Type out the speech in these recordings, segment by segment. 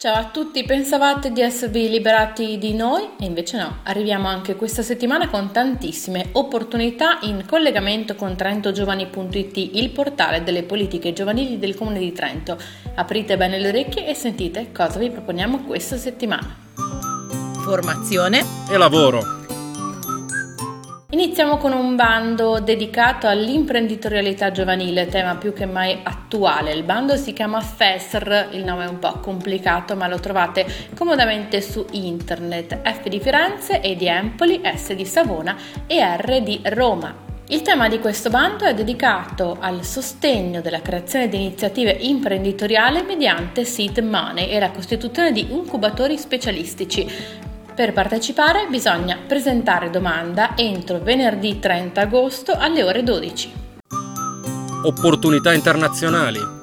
Ciao a tutti, pensavate di esservi liberati di noi? E invece no, arriviamo anche questa settimana con tantissime opportunità in collegamento con trentogiovani.it, il portale delle politiche giovanili del Comune di Trento. Aprite bene le orecchie e sentite cosa vi proponiamo questa settimana. Formazione E lavoro. Iniziamo con un bando dedicato all'imprenditorialità giovanile, tema più che mai attuale. Il bando si chiama FESR, il nome è un po' complicato ma lo trovate comodamente su internet. F di Firenze, E di Empoli, S di Savona e R di Roma. Il tema di questo bando è dedicato al sostegno della creazione di iniziative imprenditoriali mediante seed money e la costituzione di incubatori specialistici. Per partecipare bisogna presentare domanda entro venerdì 30 agosto alle ore 12. Opportunità internazionali.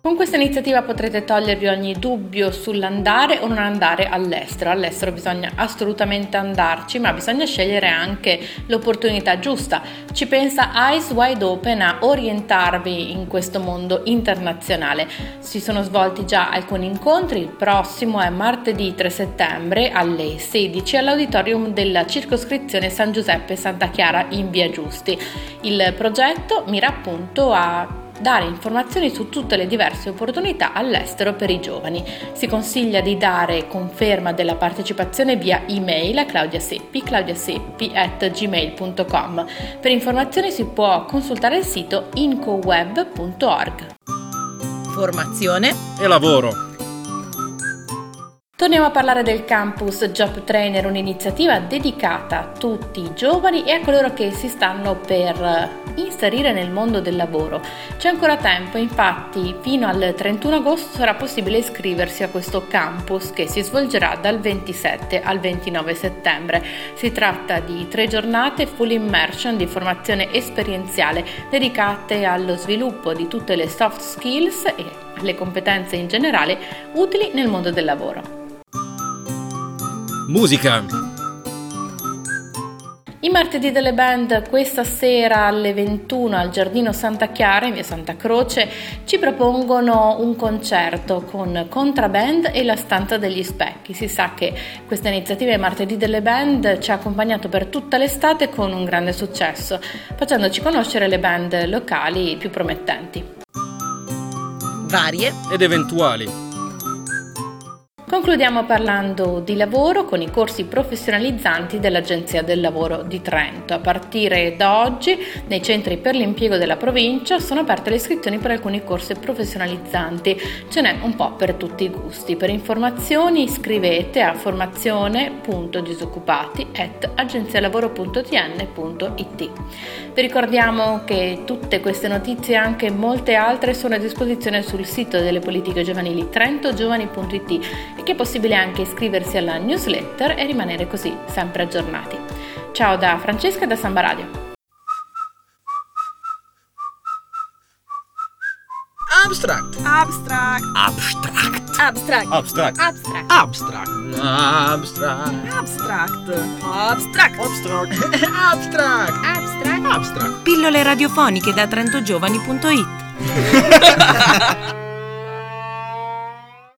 Con questa iniziativa potrete togliervi ogni dubbio sull'andare o non andare all'estero. All'estero bisogna assolutamente andarci, ma bisogna scegliere anche l'opportunità giusta. Ci pensa Eyes Wide Open a orientarvi in questo mondo internazionale. Si sono svolti già alcuni incontri, il prossimo è martedì 3 settembre alle 16 all'auditorium della circoscrizione San Giuseppe Santa Chiara in Via Giusti. Il progetto mira appunto a dare informazioni su tutte le diverse opportunità all'estero per i giovani. Si consiglia di dare conferma della partecipazione via email a Claudia Seppi, claudiaseppi.gmail.com. Per informazioni si può consultare il sito incoweb.org. Formazione E lavoro. Torniamo a parlare del campus Job Trainer, un'iniziativa dedicata a tutti i giovani e a coloro che si stanno per inserire nel mondo del lavoro. C'è ancora tempo, infatti fino al 31 agosto sarà possibile iscriversi a questo campus che si svolgerà dal 27 al 29 settembre. Si tratta di tre giornate full immersion di formazione esperienziale dedicate allo sviluppo di tutte le soft skills e le competenze in generale utili nel mondo del lavoro. Musica. I martedì delle band questa sera alle 21 al Giardino Santa Chiara in via Santa Croce ci propongono un concerto con Contraband e la Stanza degli Specchi. Si sa che questa iniziativa ai martedì delle band ci ha accompagnato per tutta l'estate con un grande successo, facendoci conoscere le band locali più promettenti. varie Ed eventuali. Concludiamo parlando di lavoro con i corsi professionalizzanti dell'Agenzia del Lavoro di Trento. A partire da oggi nei centri per l'impiego della provincia sono aperte le iscrizioni per alcuni corsi professionalizzanti. Ce n'è un po' per tutti i gusti. Per informazioni scrivete a formazione.disoccupati.agenzialavoro.tn.it. Vi ricordiamo che tutte queste notizie e anche molte altre sono a disposizione sul sito delle politiche giovanili trentogiovani.it che è possibile anche iscriversi alla newsletter e rimanere così sempre aggiornati. Ciao da Francesca da Samba Radio. Abstract. Abstract. Abstract. Abstract. Abstract. Abstract. Abstract. Abstract. Abstract. Abstract. Abstract. Abstract. Abstract. Abstract. Pillole radiofoniche da trentogiovani.it